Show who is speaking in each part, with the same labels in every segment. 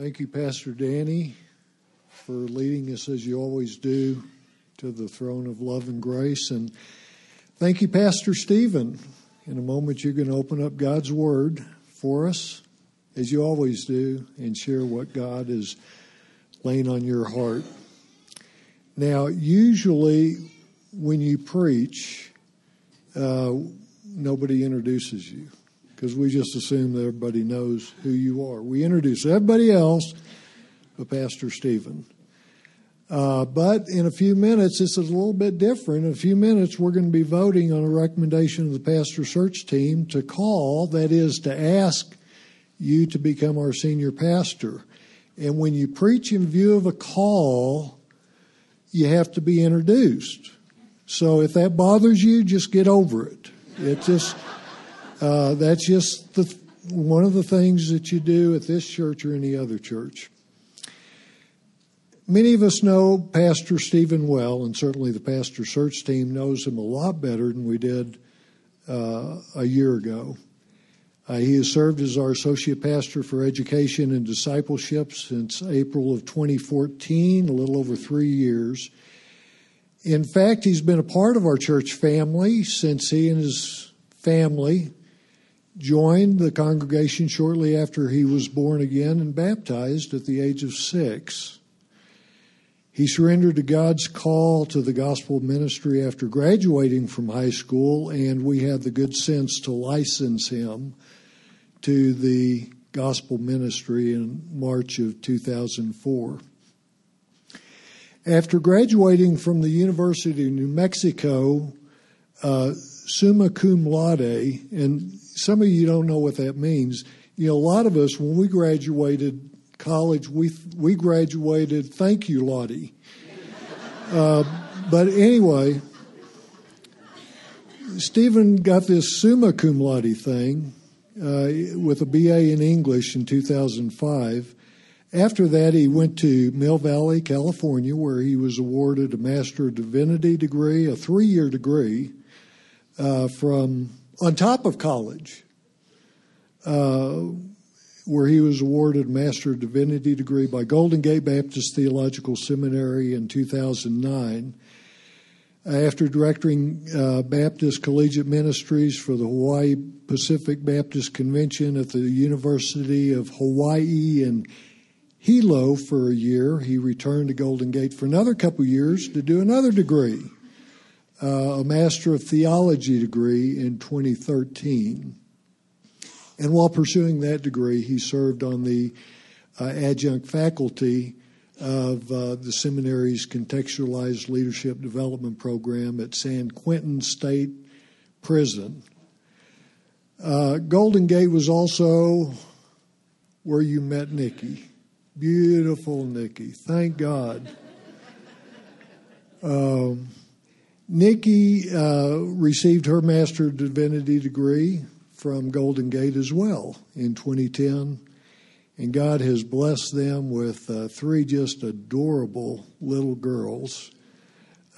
Speaker 1: Thank you, Pastor Danny, for leading us as you always do to the throne of love and grace. And thank you, Pastor Stephen. In a moment, you're going to open up God's Word for us, as you always do, and share what God is laying on your heart. Now, usually when you preach, uh, nobody introduces you because we just assume that everybody knows who you are. We introduce everybody else but Pastor Stephen. Uh, but in a few minutes, this is a little bit different. In a few minutes, we're going to be voting on a recommendation of the pastor search team to call, that is, to ask you to become our senior pastor. And when you preach in view of a call, you have to be introduced. So if that bothers you, just get over it. It just uh, that's just the, one of the things that you do at this church or any other church. Many of us know Pastor Stephen well, and certainly the pastor search team knows him a lot better than we did uh, a year ago. Uh, he has served as our associate pastor for education and discipleship since April of 2014, a little over three years. In fact, he's been a part of our church family since he and his family joined the congregation shortly after he was born again and baptized at the age of six. He surrendered to God's call to the gospel ministry after graduating from high school, and we had the good sense to license him to the gospel ministry in March of 2004. After graduating from the University of New Mexico, uh, summa cum laude, and some of you don't know what that means. You know, a lot of us, when we graduated college, we we graduated. Thank you, Lottie. Uh, but anyway, Stephen got this summa cum laude thing uh, with a BA in English in 2005. After that, he went to Mill Valley, California, where he was awarded a Master of Divinity degree, a three year degree uh, from on top of college, uh, where he was awarded a Master of Divinity degree by Golden Gate Baptist Theological Seminary in 2009. After directing uh, Baptist Collegiate Ministries for the Hawaii Pacific Baptist Convention at the University of Hawaii in Hilo for a year, he returned to Golden Gate for another couple years to do another degree uh, a Master of Theology degree in 2013. And while pursuing that degree, he served on the uh, adjunct faculty of uh, the seminary's contextualized leadership development program at San Quentin State Prison. Uh, Golden Gate was also where you met Nikki. Beautiful Nikki. Thank God. Um, Nikki uh, received her Master of Divinity degree from Golden Gate as well in 2010. And God has blessed them with uh, three just adorable little girls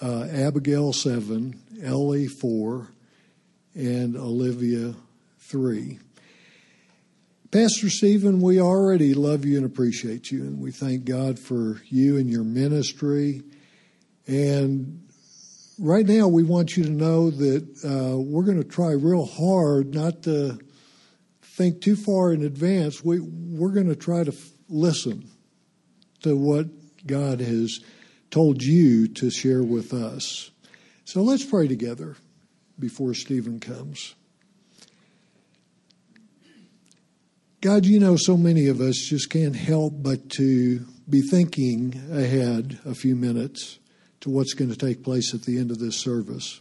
Speaker 1: uh, Abigail, seven, Ellie, four, and Olivia, three. Pastor Stephen, we already love you and appreciate you, and we thank God for you and your ministry. And right now, we want you to know that uh, we're going to try real hard not to think too far in advance. We, we're going to try to f- listen to what God has told you to share with us. So let's pray together before Stephen comes. God, you know, so many of us just can't help but to be thinking ahead a few minutes to what's going to take place at the end of this service.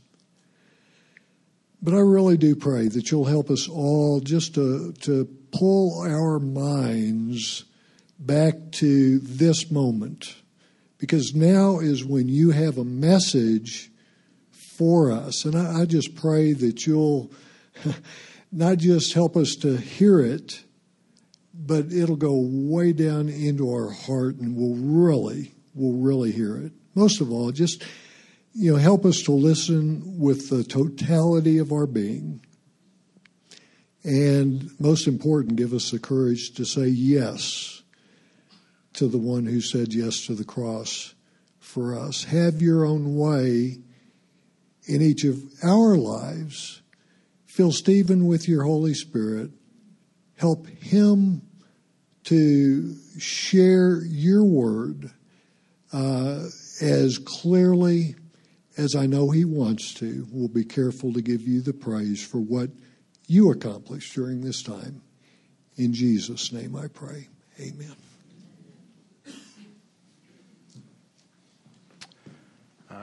Speaker 1: But I really do pray that you'll help us all just to, to pull our minds back to this moment. Because now is when you have a message for us. And I, I just pray that you'll not just help us to hear it, but it'll go way down into our heart and we'll really, we'll really hear it most of all, just you know, help us to listen with the totality of our being. And most important, give us the courage to say yes to the one who said yes to the cross for us. Have your own way in each of our lives. Fill Stephen with your Holy Spirit. Help him to share your word uh, as clearly as I know he wants to. We'll be careful to give you the praise for what you accomplished during this time. In Jesus' name I pray. Amen.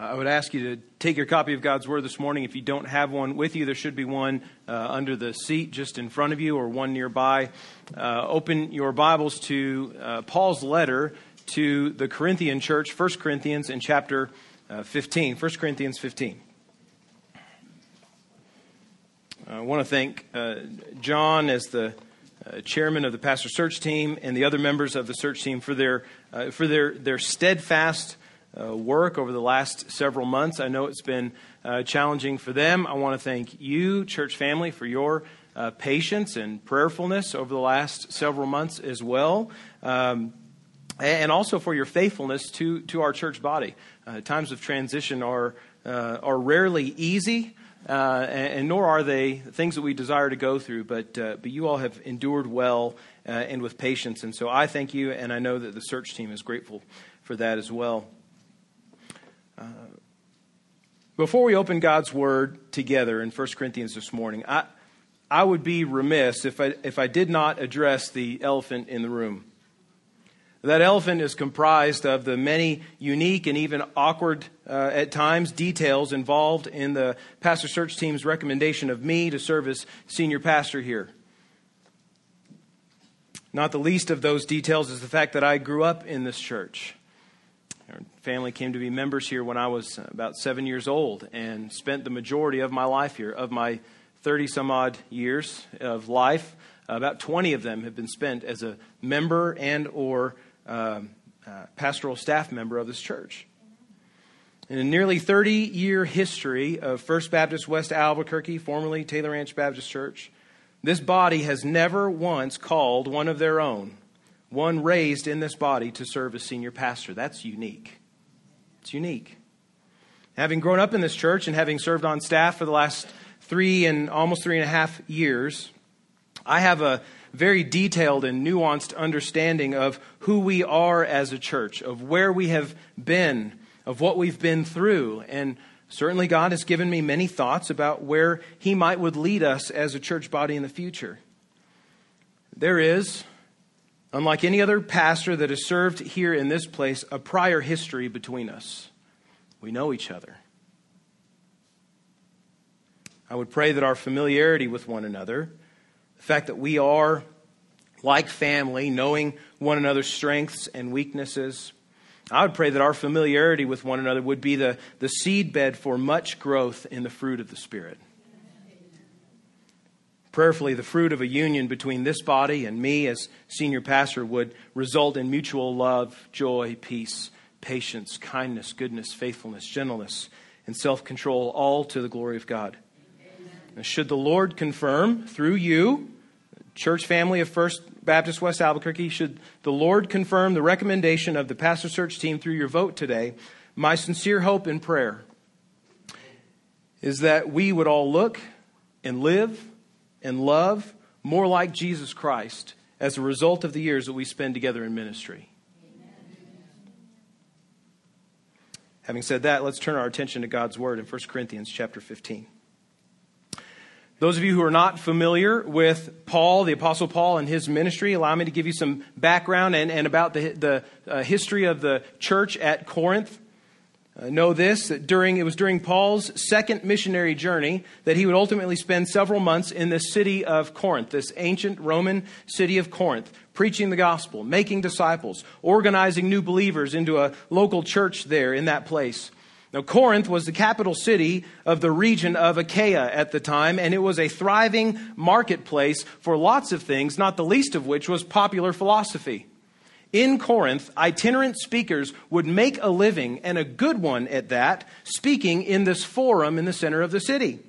Speaker 2: I would ask you to take your copy of God's Word this morning. If you don't have one with you, there should be one uh, under the seat just in front of you or one nearby. Uh, open your Bibles to uh, Paul's letter to the Corinthian church, 1 Corinthians in chapter uh, 15. 1 Corinthians 15. I want to thank uh, John as the uh, chairman of the pastor search team and the other members of the search team for their, for their, their steadfast uh, work over the last several months. I know it's been uh, challenging for them. I want to thank you, church family, for your uh, patience and prayerfulness over the last several months as well. Um, and also for your faithfulness to, to our church body. Uh, times of transition are, uh, are rarely easy. Uh, and, and, nor are they things that we desire to go through, but, uh, but you all have endured well uh, and with patience. And so I thank you, and I know that the search team is grateful for that as well. Uh, before we open God's Word together in 1 Corinthians this morning, I, I would be remiss if I, if I did not address the elephant in the room. That elephant is comprised of the many unique and even awkward, uh, at times, details involved in the pastor search team's recommendation of me to serve as senior pastor here. Not the least of those details is the fact that I grew up in this church. Our family came to be members here when I was about seven years old and spent the majority of my life here. Of my 30 some odd years of life, about 20 of them have been spent as a member and or um, uh, pastoral staff member of this church. In a nearly 30 year history of First Baptist West Albuquerque, formerly Taylor Ranch Baptist Church, this body has never once called one of their own one raised in this body to serve as senior pastor. That's unique. It's unique. Having grown up in this church and having served on staff for the last three and almost three and a half years, I have a very detailed and nuanced understanding of who we are as a church, of where we have been, of what we've been through. And certainly God has given me many thoughts about where He might would lead us as a church body in the future. There is unlike any other pastor that has served here in this place, a prior history between us. We know each other. I would pray that our familiarity with one another, the fact that we are like family, knowing one another's strengths and weaknesses, I would pray that our familiarity with one another would be the, the seed bed for much growth in the fruit of the Spirit prayerfully, the fruit of a union between this body and me as senior pastor would result in mutual love, joy, peace, patience, kindness, goodness, faithfulness, gentleness, and self control, all to the glory of God. Should the Lord confirm through you, church family of First Baptist West Albuquerque, should the Lord confirm the recommendation of the pastor search team through your vote today, my sincere hope and prayer is that we would all look and live and love more like Jesus Christ as a result of the years that we spend together in ministry. Amen. Having said that, let's turn our attention to God's word in 1 Corinthians chapter 15. Those of you who are not familiar with Paul, the Apostle Paul, and his ministry, allow me to give you some background and, and about the, the uh, history of the church at Corinth. Uh, know this that during it was during Paul's second missionary journey that he would ultimately spend several months in the city of Corinth, this ancient Roman city of Corinth, preaching the gospel, making disciples, organizing new believers into a local church there in that place. Now, Corinth was the capital city of the region of Achaia at the time, and it was a thriving marketplace for lots of things, not the least of which was popular philosophy. In Corinth, itinerant speakers would make a living, and a good one at that, speaking in this forum in the center of the city.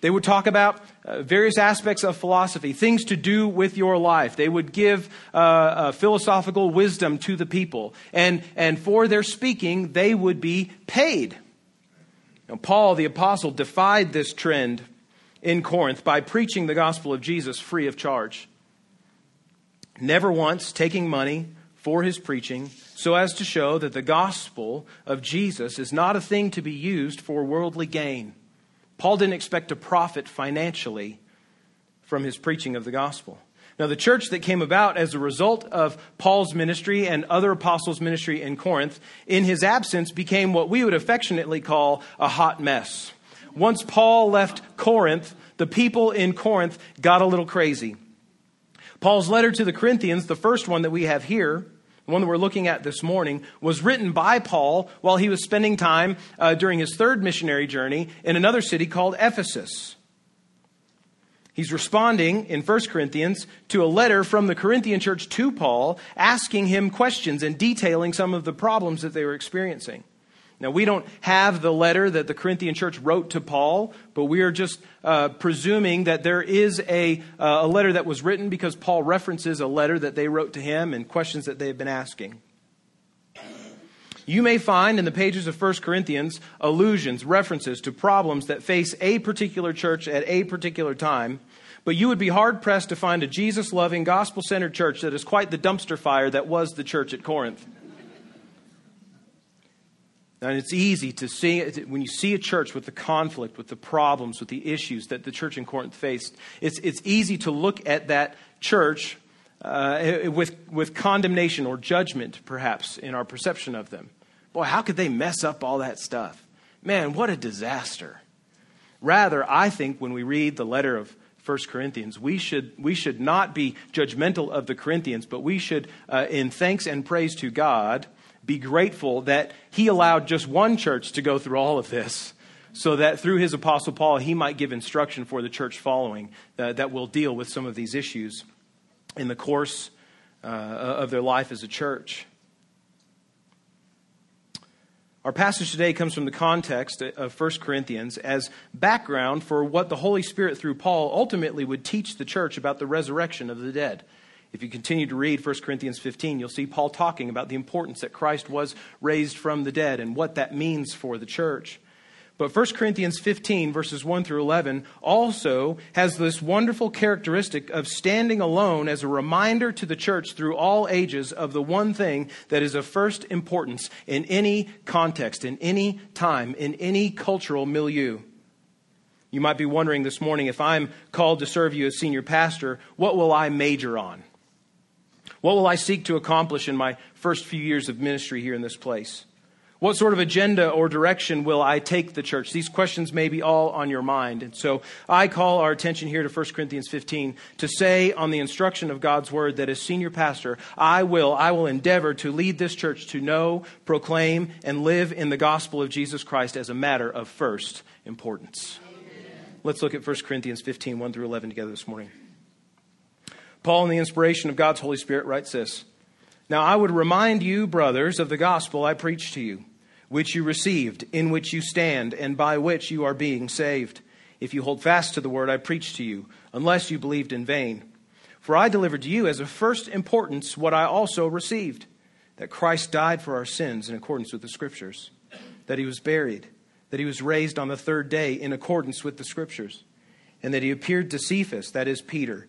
Speaker 2: They would talk about uh, various aspects of philosophy, things to do with your life. They would give uh, uh, philosophical wisdom to the people. And, and for their speaking, they would be paid. Now, Paul, the apostle, defied this trend in Corinth by preaching the gospel of Jesus free of charge. Never once taking money for his preaching so as to show that the gospel of Jesus is not a thing to be used for worldly gain. Paul didn't expect to profit financially from his preaching of the gospel. Now, the church that came about as a result of Paul's ministry and other apostles' ministry in Corinth, in his absence, became what we would affectionately call a hot mess. Once Paul left Corinth, the people in Corinth got a little crazy. Paul's letter to the Corinthians, the first one that we have here, the one that we're looking at this morning, was written by Paul while he was spending time uh, during his third missionary journey in another city called Ephesus. He's responding in 1 Corinthians to a letter from the Corinthian church to Paul, asking him questions and detailing some of the problems that they were experiencing. Now, we don't have the letter that the Corinthian church wrote to Paul, but we are just uh, presuming that there is a, uh, a letter that was written because Paul references a letter that they wrote to him and questions that they have been asking. You may find in the pages of 1 Corinthians allusions, references to problems that face a particular church at a particular time, but you would be hard pressed to find a Jesus loving, gospel centered church that is quite the dumpster fire that was the church at Corinth. And it's easy to see, when you see a church with the conflict, with the problems, with the issues that the church in Corinth faced, it's, it's easy to look at that church uh, with, with condemnation or judgment, perhaps, in our perception of them. Boy, how could they mess up all that stuff? Man, what a disaster. Rather, I think when we read the letter of 1 Corinthians, we should, we should not be judgmental of the Corinthians, but we should, uh, in thanks and praise to God, be grateful that he allowed just one church to go through all of this so that through his apostle Paul, he might give instruction for the church following uh, that will deal with some of these issues in the course uh, of their life as a church. Our passage today comes from the context of 1 Corinthians as background for what the Holy Spirit, through Paul, ultimately would teach the church about the resurrection of the dead. If you continue to read 1 Corinthians 15, you'll see Paul talking about the importance that Christ was raised from the dead and what that means for the church. But 1 Corinthians 15, verses 1 through 11, also has this wonderful characteristic of standing alone as a reminder to the church through all ages of the one thing that is of first importance in any context, in any time, in any cultural milieu. You might be wondering this morning if I'm called to serve you as senior pastor, what will I major on? What will I seek to accomplish in my first few years of ministry here in this place? What sort of agenda or direction will I take the church? These questions may be all on your mind. And so I call our attention here to 1 Corinthians 15 to say on the instruction of God's word that as senior pastor, I will, I will endeavor to lead this church to know, proclaim, and live in the gospel of Jesus Christ as a matter of first importance. Amen. Let's look at 1 Corinthians 15, 1 through 11 together this morning. Paul, in the inspiration of God's Holy Spirit, writes this Now I would remind you, brothers, of the gospel I preached to you, which you received, in which you stand, and by which you are being saved, if you hold fast to the word I preached to you, unless you believed in vain. For I delivered to you as of first importance what I also received that Christ died for our sins in accordance with the Scriptures, that he was buried, that he was raised on the third day in accordance with the Scriptures, and that he appeared to Cephas, that is, Peter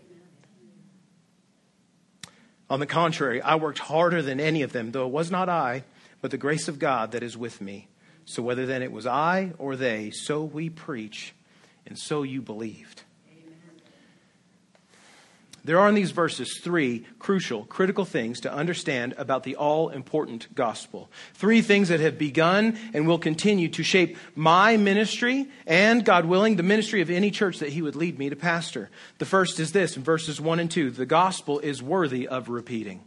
Speaker 2: On the contrary, I worked harder than any of them, though it was not I, but the grace of God that is with me. So whether then it was I or they, so we preach, and so you believed. There are in these verses three crucial, critical things to understand about the all important gospel. Three things that have begun and will continue to shape my ministry and, God willing, the ministry of any church that He would lead me to pastor. The first is this in verses one and two the gospel is worthy of repeating.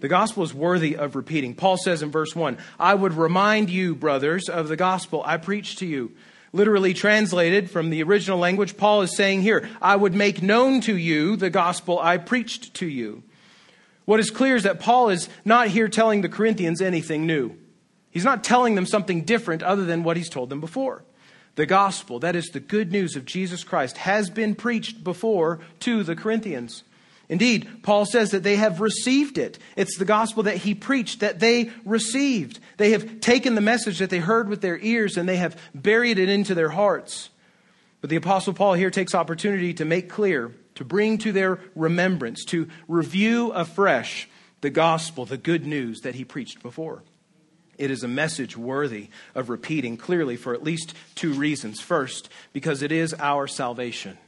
Speaker 2: The gospel is worthy of repeating. Paul says in verse 1 I would remind you, brothers, of the gospel I preached to you literally translated from the original language, Paul is saying here, I would make known to you the gospel I preached to you. What is clear is that Paul is not here telling the Corinthians anything new. He's not telling them something different other than what he's told them before. The gospel, that is the good news of Jesus Christ, has been preached before to the Corinthians. Indeed, Paul says that they have received it. It's the gospel that he preached that they received. They have taken the message that they heard with their ears and they have buried it into their hearts. But the Apostle Paul here takes opportunity to make clear, to bring to their remembrance, to review afresh the gospel, the good news that he preached before. It is a message worthy of repeating clearly for at least two reasons. First, because it is our salvation.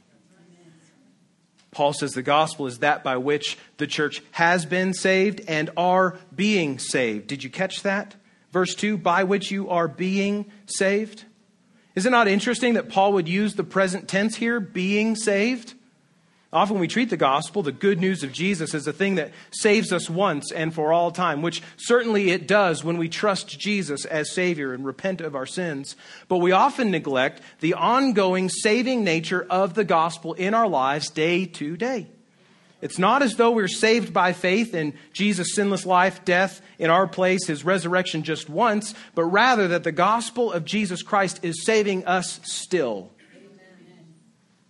Speaker 2: Paul says the gospel is that by which the church has been saved and are being saved. Did you catch that? Verse 2 by which you are being saved. Is it not interesting that Paul would use the present tense here, being saved? Often we treat the gospel, the good news of Jesus, as a thing that saves us once and for all time, which certainly it does when we trust Jesus as Savior and repent of our sins. But we often neglect the ongoing saving nature of the gospel in our lives day to day. It's not as though we're saved by faith in Jesus' sinless life, death in our place, his resurrection just once, but rather that the gospel of Jesus Christ is saving us still.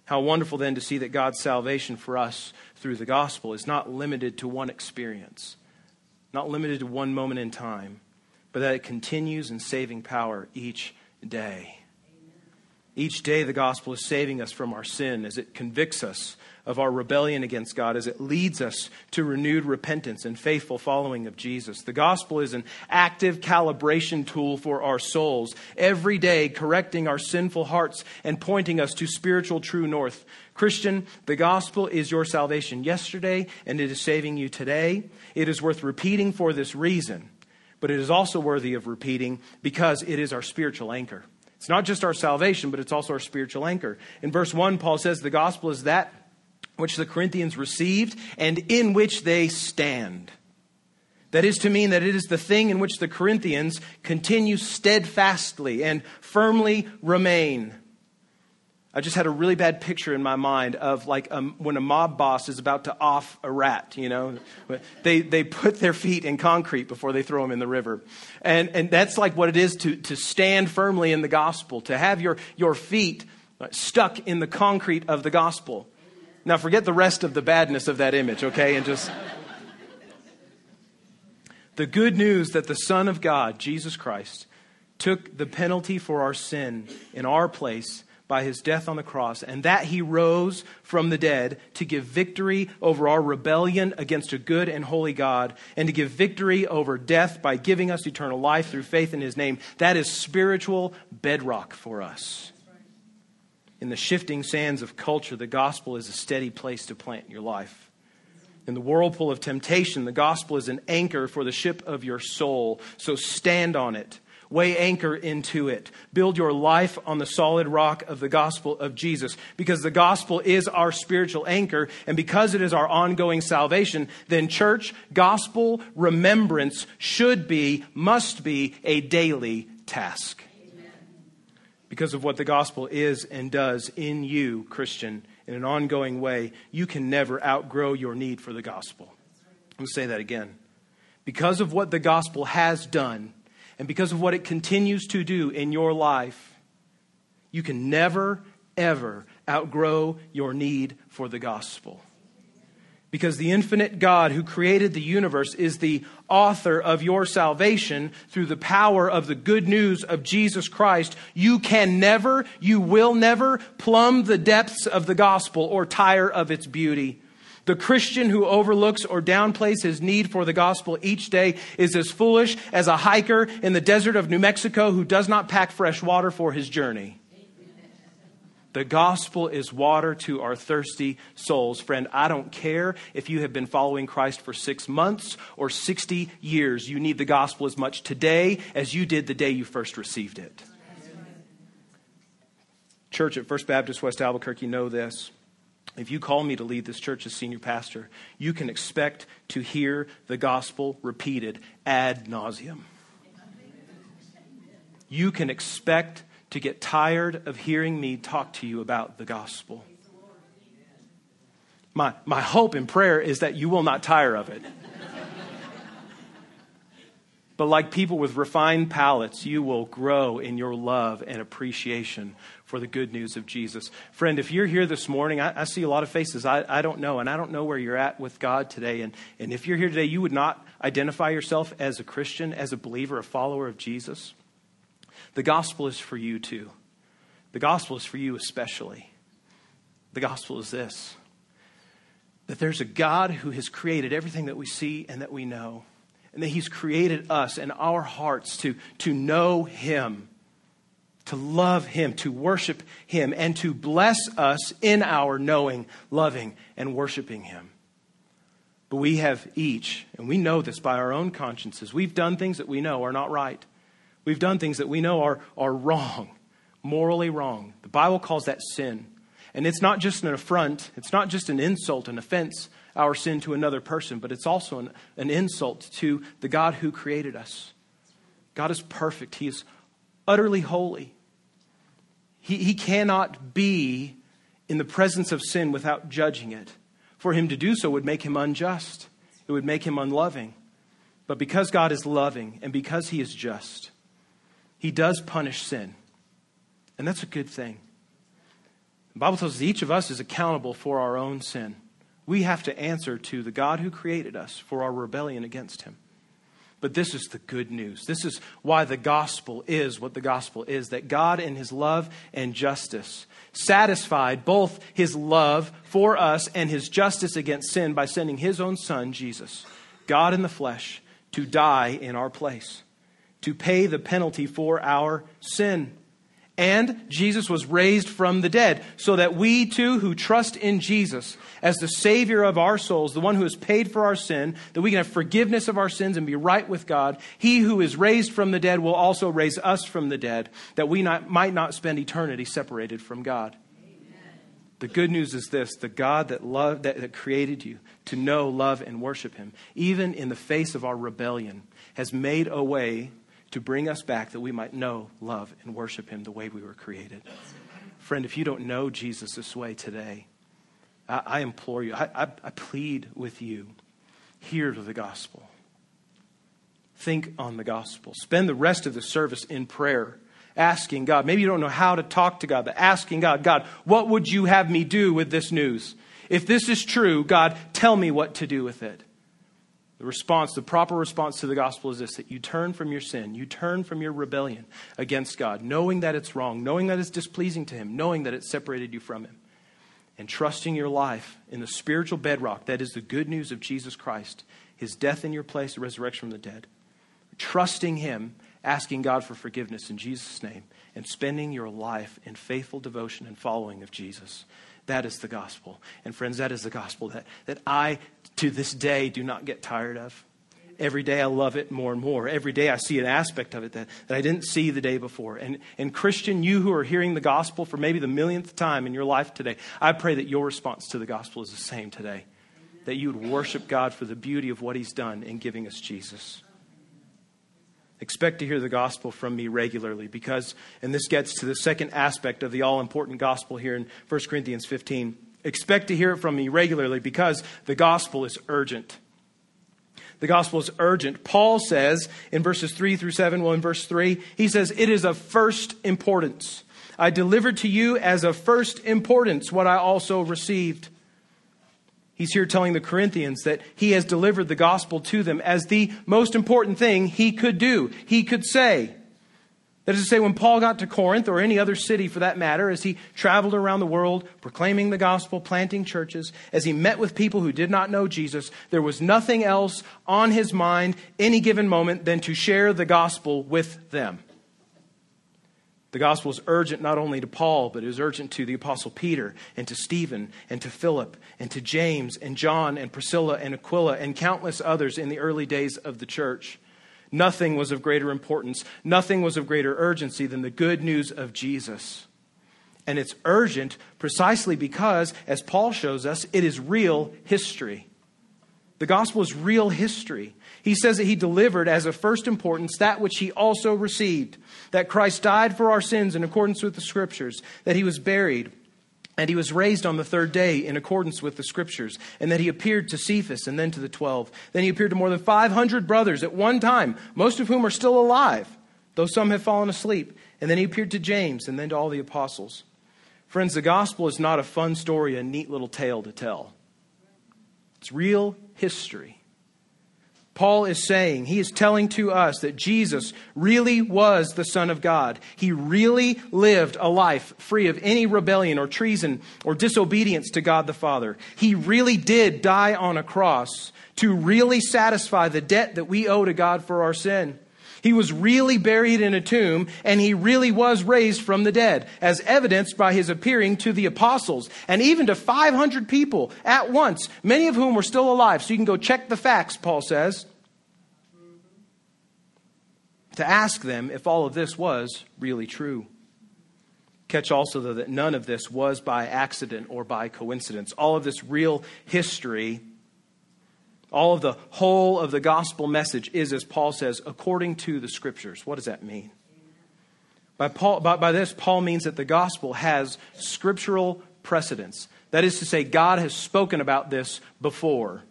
Speaker 2: How wonderful then to see that God's salvation for us through the gospel is not limited to one experience, not limited to one moment in time, but that it continues in saving power each day. Each day, the gospel is saving us from our sin as it convicts us of our rebellion against God as it leads us to renewed repentance and faithful following of Jesus. The gospel is an active calibration tool for our souls, every day correcting our sinful hearts and pointing us to spiritual true north. Christian, the gospel is your salvation yesterday, and it is saving you today. It is worth repeating for this reason, but it is also worthy of repeating because it is our spiritual anchor. It's not just our salvation, but it's also our spiritual anchor. In verse 1, Paul says the gospel is that which the Corinthians received and in which they stand. That is to mean that it is the thing in which the Corinthians continue steadfastly and firmly remain. I just had a really bad picture in my mind of like um, when a mob boss is about to off a rat, you know. They, they put their feet in concrete before they throw them in the river. And, and that's like what it is to, to stand firmly in the gospel, to have your, your feet stuck in the concrete of the gospel. Now, forget the rest of the badness of that image, okay? And just. the good news that the Son of God, Jesus Christ, took the penalty for our sin in our place by his death on the cross, and that he rose from the dead to give victory over our rebellion against a good and holy God, and to give victory over death by giving us eternal life through faith in his name. That is spiritual bedrock for us. In the shifting sands of culture, the gospel is a steady place to plant your life. In the whirlpool of temptation, the gospel is an anchor for the ship of your soul. So stand on it. Weigh anchor into it. Build your life on the solid rock of the gospel of Jesus. Because the gospel is our spiritual anchor, and because it is our ongoing salvation, then church, gospel remembrance should be, must be a daily task because of what the gospel is and does in you, Christian, in an ongoing way, you can never outgrow your need for the gospel. I'm going to say that again. Because of what the gospel has done and because of what it continues to do in your life, you can never, ever outgrow your need for the gospel because the infinite God who created the universe is the author of your salvation through the power of the good news of Jesus Christ, you can never, you will never plumb the depths of the gospel or tire of its beauty. The Christian who overlooks or downplays his need for the gospel each day is as foolish as a hiker in the desert of New Mexico who does not pack fresh water for his journey. The gospel is water to our thirsty souls. Friend, I don't care if you have been following Christ for six months or 60 years. You need the gospel as much today as you did the day you first received it. Church at First Baptist West Albuquerque know this. If you call me to lead this church as senior pastor, you can expect to hear the gospel repeated ad nauseum. You can expect to get tired of hearing me talk to you about the gospel. My, my hope and prayer is that you will not tire of it. but like people with refined palates, you will grow in your love and appreciation for the good news of Jesus. Friend, if you're here this morning, I, I see a lot of faces I, I, don't know, and I don't know where you're at with God today. And, and if you're here today, you would not identify yourself as a Christian, as a believer, a follower of Jesus. The gospel is for you too. The gospel is for you especially. The gospel is this that there's a God who has created everything that we see and that we know, and that He's created us and our hearts to, to know Him, to love Him, to worship Him, and to bless us in our knowing, loving, and worshiping Him. But we have each, and we know this by our own consciences, we've done things that we know are not right. We've done things that we know are, are wrong, morally wrong. The Bible calls that sin. And it's not just an affront, it's not just an insult, an offense, our sin to another person, but it's also an, an insult to the God who created us. God is perfect, He is utterly holy. He, he cannot be in the presence of sin without judging it. For him to do so would make him unjust, it would make him unloving. But because God is loving and because he is just, he does punish sin. And that's a good thing. The Bible tells us each of us is accountable for our own sin. We have to answer to the God who created us for our rebellion against him. But this is the good news. This is why the gospel is what the gospel is that God, in his love and justice, satisfied both his love for us and his justice against sin by sending his own son, Jesus, God in the flesh, to die in our place to pay the penalty for our sin. And Jesus was raised from the dead, so that we too, who trust in Jesus as the Savior of our souls, the one who has paid for our sin, that we can have forgiveness of our sins and be right with God, He who is raised from the dead will also raise us from the dead, that we not, might not spend eternity separated from God. The good news is this the God that, loved, that, that created you to know, love, and worship Him, even in the face of our rebellion, has made a way to bring us back that we might know, love, and worship Him the way we were created. Friend, if you don't know Jesus this way today, I, I implore you, I, I, I plead with you, hear the gospel. Think on the gospel. Spend the rest of the service in prayer, asking God. Maybe you don't know how to talk to God, but asking God, God, what would you have me do with this news? If this is true, God, tell me what to do with it. The response, the proper response to the gospel is this that you turn from your sin, you turn from your rebellion against God, knowing that it's wrong, knowing that it's displeasing to Him, knowing that it separated you from Him, and trusting your life in the spiritual bedrock that is the good news of Jesus Christ, His death in your place, the resurrection from the dead. Trusting Him, asking God for forgiveness in Jesus' name, and spending your life in faithful devotion and following of Jesus. That is the gospel. And friends, that is the gospel that, that I, to this day, do not get tired of. Every day I love it more and more. Every day I see an aspect of it that, that I didn't see the day before. And, and Christian, you who are hearing the gospel for maybe the millionth time in your life today, I pray that your response to the gospel is the same today. That you would worship God for the beauty of what He's done in giving us Jesus. Expect to hear the gospel from me regularly because, and this gets to the second aspect of the all important gospel here in 1 Corinthians 15. Expect to hear it from me regularly because the gospel is urgent. The gospel is urgent. Paul says in verses 3 through 7, well, in verse 3, he says, It is of first importance. I delivered to you as of first importance what I also received He's here telling the Corinthians that he has delivered the gospel to them as the most important thing he could do, he could say. That is to say, when Paul got to Corinth, or any other city for that matter, as he traveled around the world proclaiming the gospel, planting churches, as he met with people who did not know Jesus, there was nothing else on his mind any given moment than to share the gospel with them. The gospel is urgent not only to Paul, but it is urgent to the apostle Peter and to Stephen and to Philip and to James and John and Priscilla and Aquila and countless others in the early days of the church. Nothing was of greater importance, nothing was of greater urgency than the good news of Jesus. And it's urgent precisely because, as Paul shows us, it is real history. The gospel is real history. He says that he delivered as of first importance that which he also received that Christ died for our sins in accordance with the scriptures, that he was buried, and he was raised on the third day in accordance with the scriptures, and that he appeared to Cephas and then to the twelve. Then he appeared to more than 500 brothers at one time, most of whom are still alive, though some have fallen asleep. And then he appeared to James and then to all the apostles. Friends, the gospel is not a fun story, a neat little tale to tell. It's real history. Paul is saying, he is telling to us that Jesus really was the Son of God. He really lived a life free of any rebellion or treason or disobedience to God the Father. He really did die on a cross to really satisfy the debt that we owe to God for our sin. He was really buried in a tomb, and he really was raised from the dead, as evidenced by his appearing to the apostles and even to 500 people at once, many of whom were still alive. So you can go check the facts, Paul says, to ask them if all of this was really true. Catch also, though, that none of this was by accident or by coincidence. All of this real history all of the whole of the gospel message is, as Paul says, according to the scriptures. What does that mean? By, Paul, by, by this, Paul means that the gospel has scriptural precedence. That is to say, God has spoken about this before.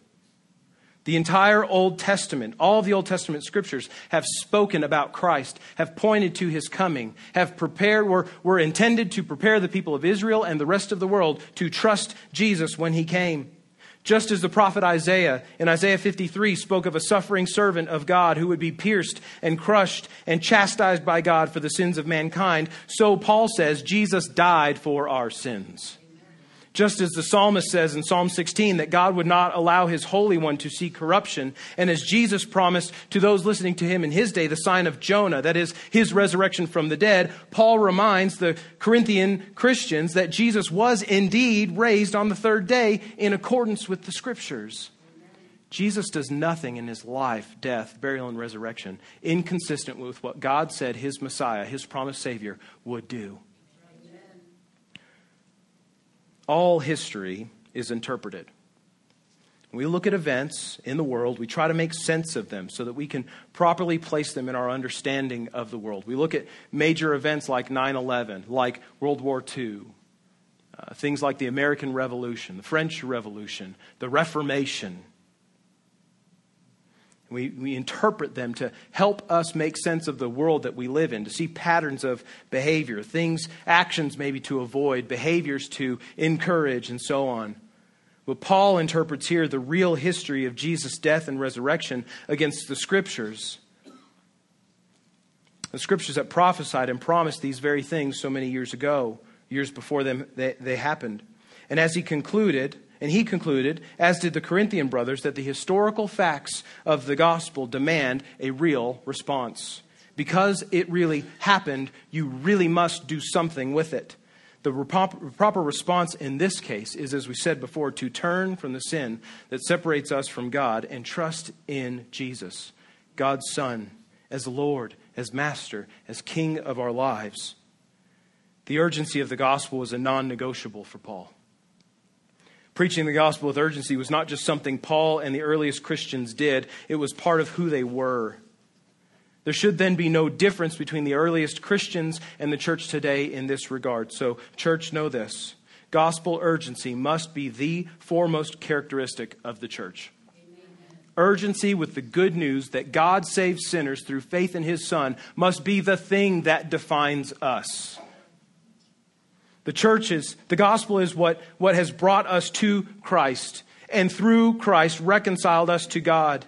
Speaker 2: The entire Old Testament, all the Old Testament scriptures have spoken about Christ, have pointed to his coming, have prepared, were, were intended to prepare the people of Israel and the rest of the world to trust Jesus when he came. Just as the prophet Isaiah in Isaiah 53 spoke of a suffering servant of God who would be pierced and crushed and chastised by God for the sins of mankind, so Paul says Jesus died for our sins. Just as the psalmist says in Psalm 16 that God would not allow his Holy One to see corruption, and as Jesus promised to those listening to him in his day the sign of Jonah, that is, his resurrection from the dead, Paul reminds the Corinthian Christians that Jesus was indeed raised on the third day in accordance with the scriptures. Jesus does nothing in his life, death, burial, and resurrection inconsistent with what God said his Messiah, his promised Savior, would do all history is interpreted. we look at events in the world, we try to make sense of them so that we can properly place them in our understanding of the world. We look at major events like 9 11, like World War II, uh, things like the American Revolution, the French Revolution, the Reformation, we, we interpret them to help us make sense of the world that we live in, to see patterns of behavior, things, actions maybe to avoid, behaviors to encourage, and so on. But Paul interprets here the real history of Jesus' death and resurrection against the scriptures. The scriptures that prophesied and promised these very things so many years ago, years before them, they, they happened. And as he concluded, and he concluded, as did the Corinthian brothers, that the historical facts of the gospel demand a real response. Because it really happened, you really must do something with it. The proper response in this case is, as we said before, to turn from the sin that separates us from God and trust in Jesus, God's Son, as Lord, as Master, as King of our lives. The urgency of the gospel was a non negotiable for Paul. Preaching the gospel with urgency was not just something Paul and the earliest Christians did, it was part of who they were. There should then be no difference between the earliest Christians and the church today in this regard. So, church, know this gospel urgency must be the foremost characteristic of the church. Urgency with the good news that God saves sinners through faith in his Son must be the thing that defines us. The church is, the gospel is what, what has brought us to Christ, and through Christ reconciled us to God.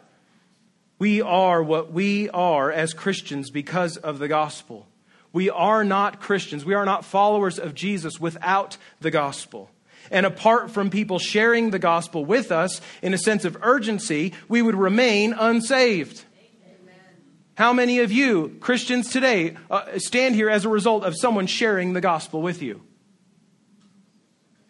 Speaker 2: We are what we are as Christians because of the gospel. We are not Christians. We are not followers of Jesus without the gospel. And apart from people sharing the gospel with us in a sense of urgency, we would remain unsaved. How many of you, Christians today, uh, stand here as a result of someone sharing the gospel with you?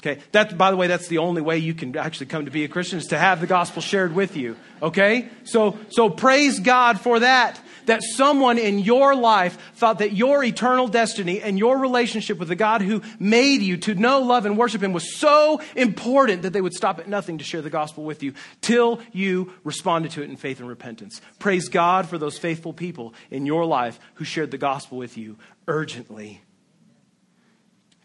Speaker 2: Okay, that, by the way, that's the only way you can actually come to be a Christian is to have the gospel shared with you. Okay? So, so praise God for that. That someone in your life thought that your eternal destiny and your relationship with the God who made you to know, love, and worship Him was so important that they would stop at nothing to share the gospel with you till you responded to it in faith and repentance. Praise God for those faithful people in your life who shared the gospel with you urgently.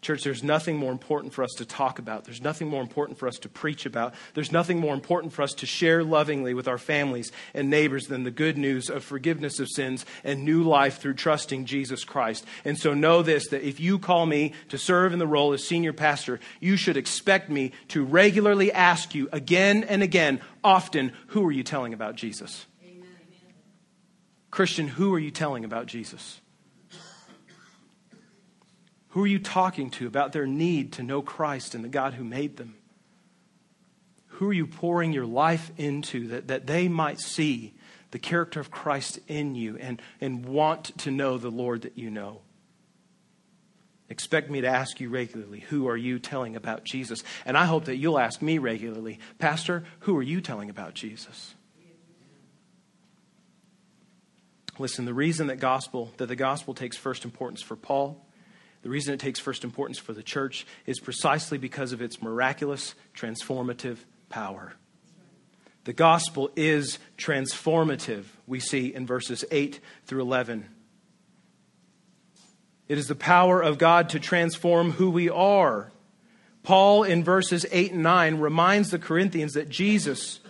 Speaker 2: Church, there's nothing more important for us to talk about. There's nothing more important for us to preach about. There's nothing more important for us to share lovingly with our families and neighbors than the good news of forgiveness of sins and new life through trusting Jesus Christ. And so know this that if you call me to serve in the role as senior pastor, you should expect me to regularly ask you again and again, often, who are you telling about Jesus? Amen. Christian, who are you telling about Jesus? Who are you talking to about their need to know Christ and the God who made them? Who are you pouring your life into that, that they might see the character of Christ in you and, and want to know the Lord that you know? Expect me to ask you regularly, who are you telling about Jesus? And I hope that you'll ask me regularly, Pastor, who are you telling about Jesus? Listen, the reason that gospel that the gospel takes first importance for Paul the reason it takes first importance for the church is precisely because of its miraculous, transformative power. The gospel is transformative, we see in verses 8 through 11. It is the power of God to transform who we are. Paul, in verses 8 and 9, reminds the Corinthians that Jesus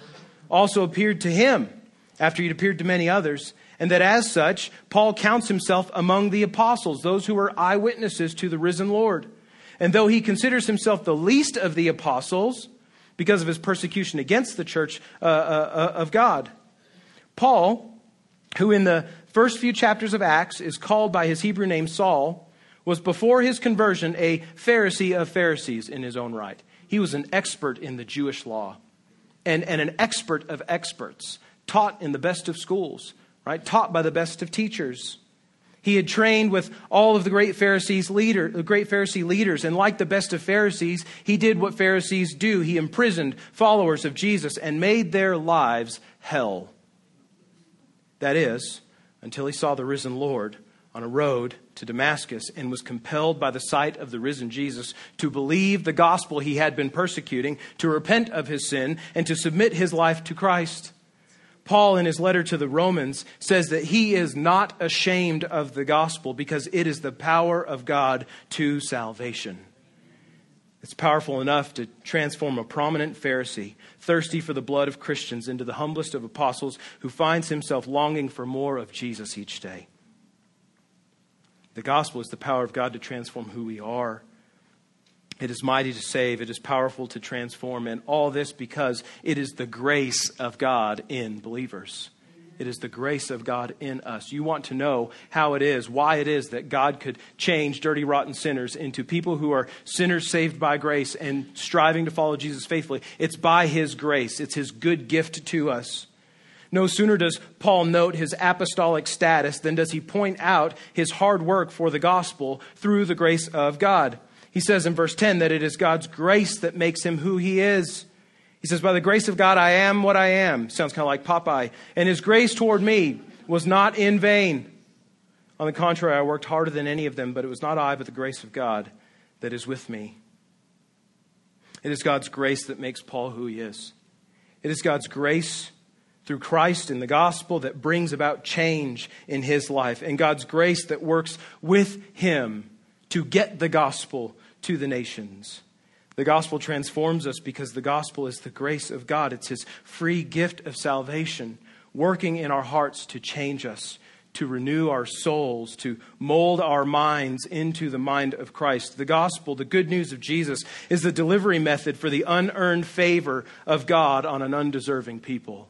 Speaker 2: also appeared to him after he'd appeared to many others and that as such, Paul counts himself among the apostles, those who were eyewitnesses to the risen Lord. And though he considers himself the least of the apostles because of his persecution against the church uh, uh, uh, of God, Paul, who in the first few chapters of Acts is called by his Hebrew name Saul, was before his conversion a Pharisee of Pharisees in his own right. He was an expert in the Jewish law and, and an expert of experts, taught in the best of schools right? Taught by the best of teachers. He had trained with all of the great Pharisees leader, the great Pharisee leaders, and like the best of Pharisees, he did what Pharisees do. He imprisoned followers of Jesus and made their lives hell. That is, until he saw the risen Lord on a road to Damascus and was compelled by the sight of the risen Jesus to believe the gospel he had been persecuting, to repent of his sin, and to submit his life to Christ. Paul, in his letter to the Romans, says that he is not ashamed of the gospel because it is the power of God to salvation. It's powerful enough to transform a prominent Pharisee, thirsty for the blood of Christians, into the humblest of apostles who finds himself longing for more of Jesus each day. The gospel is the power of God to transform who we are it is mighty to save, it is powerful to transform, and all this because it is the grace of God in believers. It is the grace of God in us. You want to know how it is, why it is that God could change dirty, rotten sinners into people who are sinners saved by grace and striving to follow Jesus faithfully. It's by His grace, it's His good gift to us. No sooner does Paul note his apostolic status than does he point out his hard work for the gospel through the grace of God. He says in verse 10 that it is God's grace that makes him who he is. He says, By the grace of God, I am what I am. Sounds kind of like Popeye. And his grace toward me was not in vain. On the contrary, I worked harder than any of them, but it was not I, but the grace of God that is with me. It is God's grace that makes Paul who he is. It is God's grace through Christ in the gospel that brings about change in his life, and God's grace that works with him to get the gospel to the nations. The gospel transforms us because the gospel is the grace of God. It's his free gift of salvation, working in our hearts to change us, to renew our souls, to mold our minds into the mind of Christ. The gospel, the good news of Jesus, is the delivery method for the unearned favor of God on an undeserving people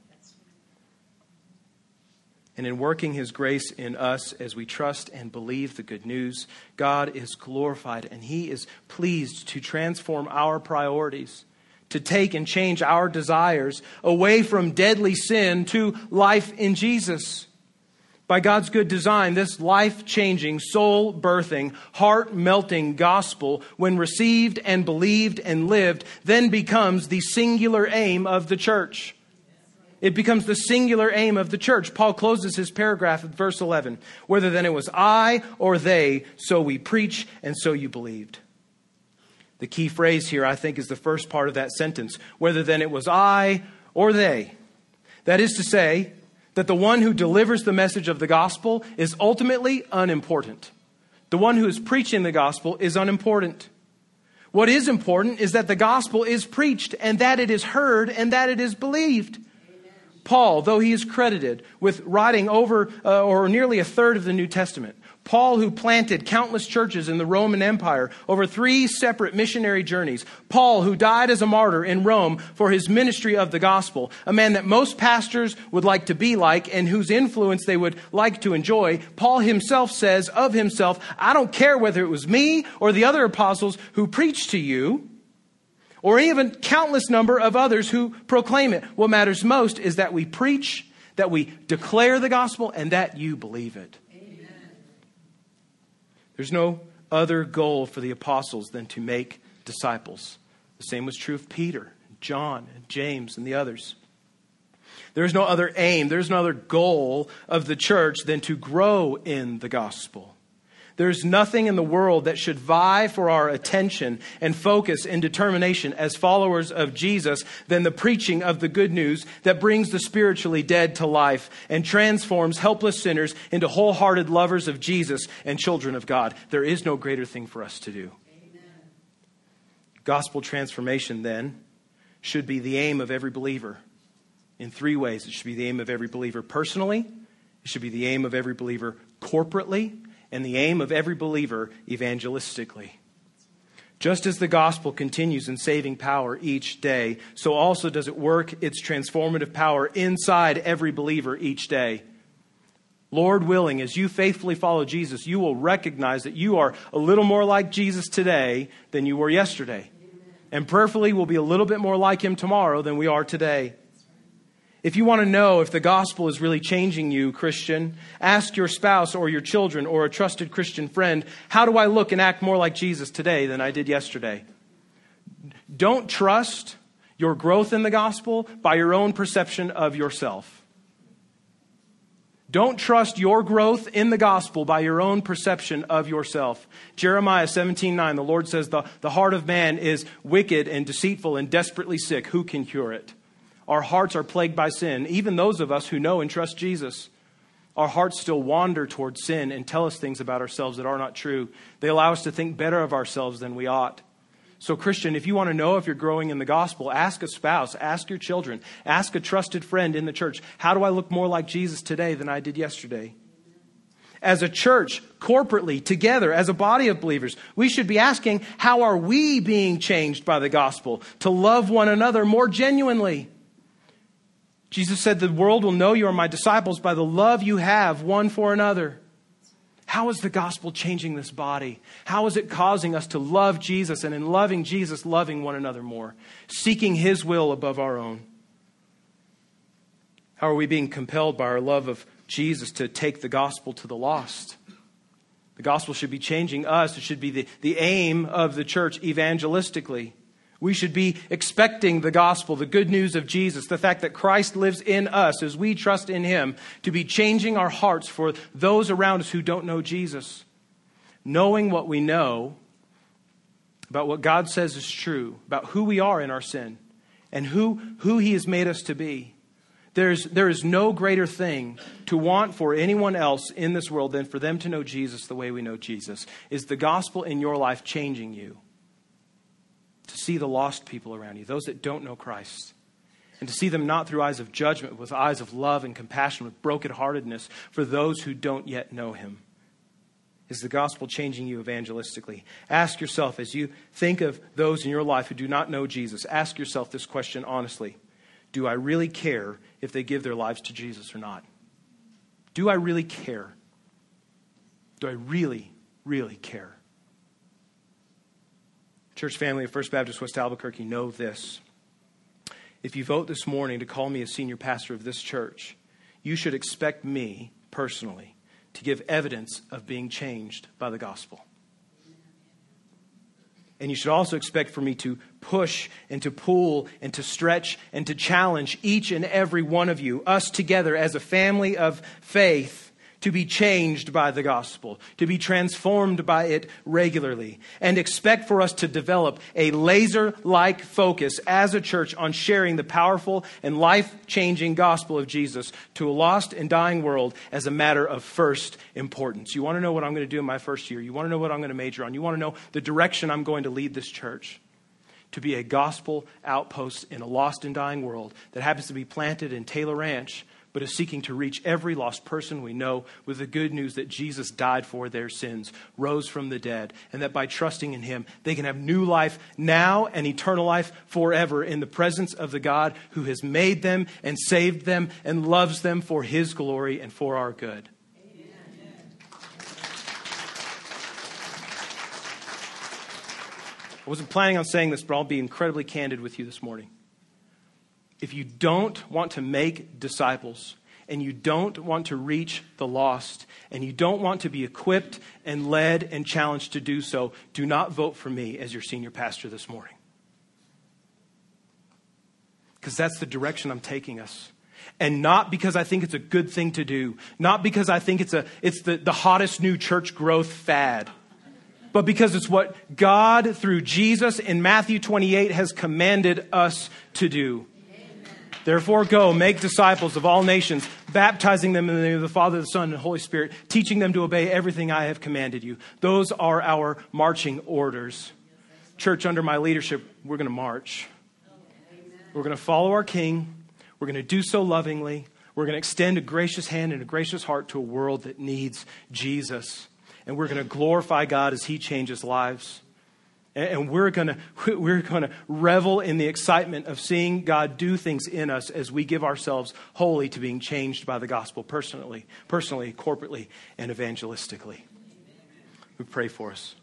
Speaker 2: and in working his grace in us as we trust and believe the good news, God is glorified and he is pleased to transform our priorities, to take and change our desires away from deadly sin to life in Jesus. by God's good design, this life changing, soul birthing, heart melting gospel, when received and believed and lived, then becomes the singular aim of the church. It becomes the singular aim of the church. Paul closes his paragraph at verse 11. Whether then it was I or they, so we preach and so you believed. The key phrase here, I think, is the first part of that sentence. Whether then it was I or they. That is to say, that the one who delivers the message of the gospel is ultimately unimportant. The one who is preaching the gospel is unimportant. What is important is that the gospel is preached and that it is heard and that it is believed. Paul, though he is credited with writing over uh, or nearly a third of the New Testament, Paul, who planted countless churches in the Roman Empire over three separate missionary journeys. Paul, who died as a martyr in Rome for his ministry of the gospel. A man that most pastors would like to be like and whose influence they would like to enjoy. Paul himself says of himself, I don't care whether it was me or the other apostles who preached to you or even countless number of others who proclaim it. What matters most is that we preach, that we declare the gospel, and that you believe it. There's no other goal for the apostles than to make disciples. The same was true of Peter, John, and James, and the others. There's no other aim, there's no other goal of the church than to grow in the gospel. There's nothing in the world that should vie for our attention and focus and determination as followers of Jesus than the preaching of the good news that brings the spiritually dead to life and transforms helpless sinners into wholehearted lovers of Jesus and children of God. There is no greater thing for us to do. Amen. Gospel transformation, then, should be the aim of every believer in three ways. It should be the aim of every believer personally, it should be the aim of every believer corporately and the aim of every believer evangelistically. Just as the gospel continues in saving power each day, so also does it work its transformative power inside every believer each day. Lord willing, as you faithfully follow Jesus, you will recognize that you are a little more like Jesus today than you were yesterday. And prayerfully, we'll be a little bit more like him tomorrow than we are today. If you want to know if the gospel is really changing you, Christian, ask your spouse or your children or a trusted Christian friend, how do I look and act more like Jesus today than I did yesterday? Don't trust your growth in the gospel by your own perception of yourself. Don't trust your growth in the gospel by your own perception of yourself. Jeremiah 17 9, the Lord says, the, the heart of man is wicked and deceitful and desperately sick. Who can cure it? Our hearts are plagued by sin. Even those of us who know and trust Jesus, our hearts still wander towards sin and tell us things about ourselves that are not true. They allow us to think better of ourselves than we ought. So, Christian, if you want to know if you're growing in the gospel, ask a spouse, ask your children, ask a trusted friend in the church, how do I look more like Jesus today than I did yesterday? As a church, corporately, together, as a body of believers, we should be asking, how are we being changed by the gospel to love one another more genuinely? Jesus said, The world will know you are my disciples by the love you have one for another. How is the gospel changing this body? How is it causing us to love Jesus and in loving Jesus, loving one another more, seeking his will above our own? How are we being compelled by our love of Jesus to take the gospel to the lost? The gospel should be changing us. It should be the, the aim of the church evangelistically. We should be expecting the gospel, the good news of Jesus, the fact that Christ lives in us as we trust in him, to be changing our hearts for those around us who don't know Jesus. Knowing what we know about what God says is true, about who we are in our sin, and who, who he has made us to be. There's, there is no greater thing to want for anyone else in this world than for them to know Jesus the way we know Jesus. Is the gospel in your life changing you? To see the lost people around you, those that don't know Christ, and to see them not through eyes of judgment, but with eyes of love and compassion, with brokenheartedness for those who don't yet know Him. Is the gospel changing you evangelistically? Ask yourself as you think of those in your life who do not know Jesus, ask yourself this question honestly Do I really care if they give their lives to Jesus or not? Do I really care? Do I really, really care? Church family of First Baptist West Albuquerque, know this. If you vote this morning to call me a senior pastor of this church, you should expect me personally to give evidence of being changed by the gospel. And you should also expect for me to push and to pull and to stretch and to challenge each and every one of you, us together as a family of faith, to be changed by the gospel, to be transformed by it regularly, and expect for us to develop a laser like focus as a church on sharing the powerful and life changing gospel of Jesus to a lost and dying world as a matter of first importance. You want to know what I'm going to do in my first year? You want to know what I'm going to major on? You want to know the direction I'm going to lead this church? To be a gospel outpost in a lost and dying world that happens to be planted in Taylor Ranch but is seeking to reach every lost person we know with the good news that Jesus died for their sins, rose from the dead, and that by trusting in him, they can have new life now and eternal life forever in the presence of the God who has made them and saved them and loves them for his glory and for our good. I wasn't planning on saying this, but I'll be incredibly candid with you this morning if you don't want to make disciples, and you don't want to reach the lost, and you don't want to be equipped and led and challenged to do so, do not vote for me as your senior pastor this morning. Because that's the direction I'm taking us. And not because I think it's a good thing to do, not because I think it's, a, it's the, the hottest new church growth fad, but because it's what God, through Jesus in Matthew 28, has commanded us to do. Therefore, go, make disciples of all nations, baptizing them in the name of the Father, the Son, and the Holy Spirit, teaching them to obey everything I have commanded you. Those are our marching orders. Church, under my leadership, we're going to march. We're going to follow our King. We're going to do so lovingly. We're going to extend a gracious hand and a gracious heart to a world that needs Jesus. And we're going to glorify God as He changes lives. And we're going to we're to revel in the excitement of seeing God do things in us as we give ourselves wholly to being changed by the gospel personally, personally, corporately, and evangelistically. We pray for us.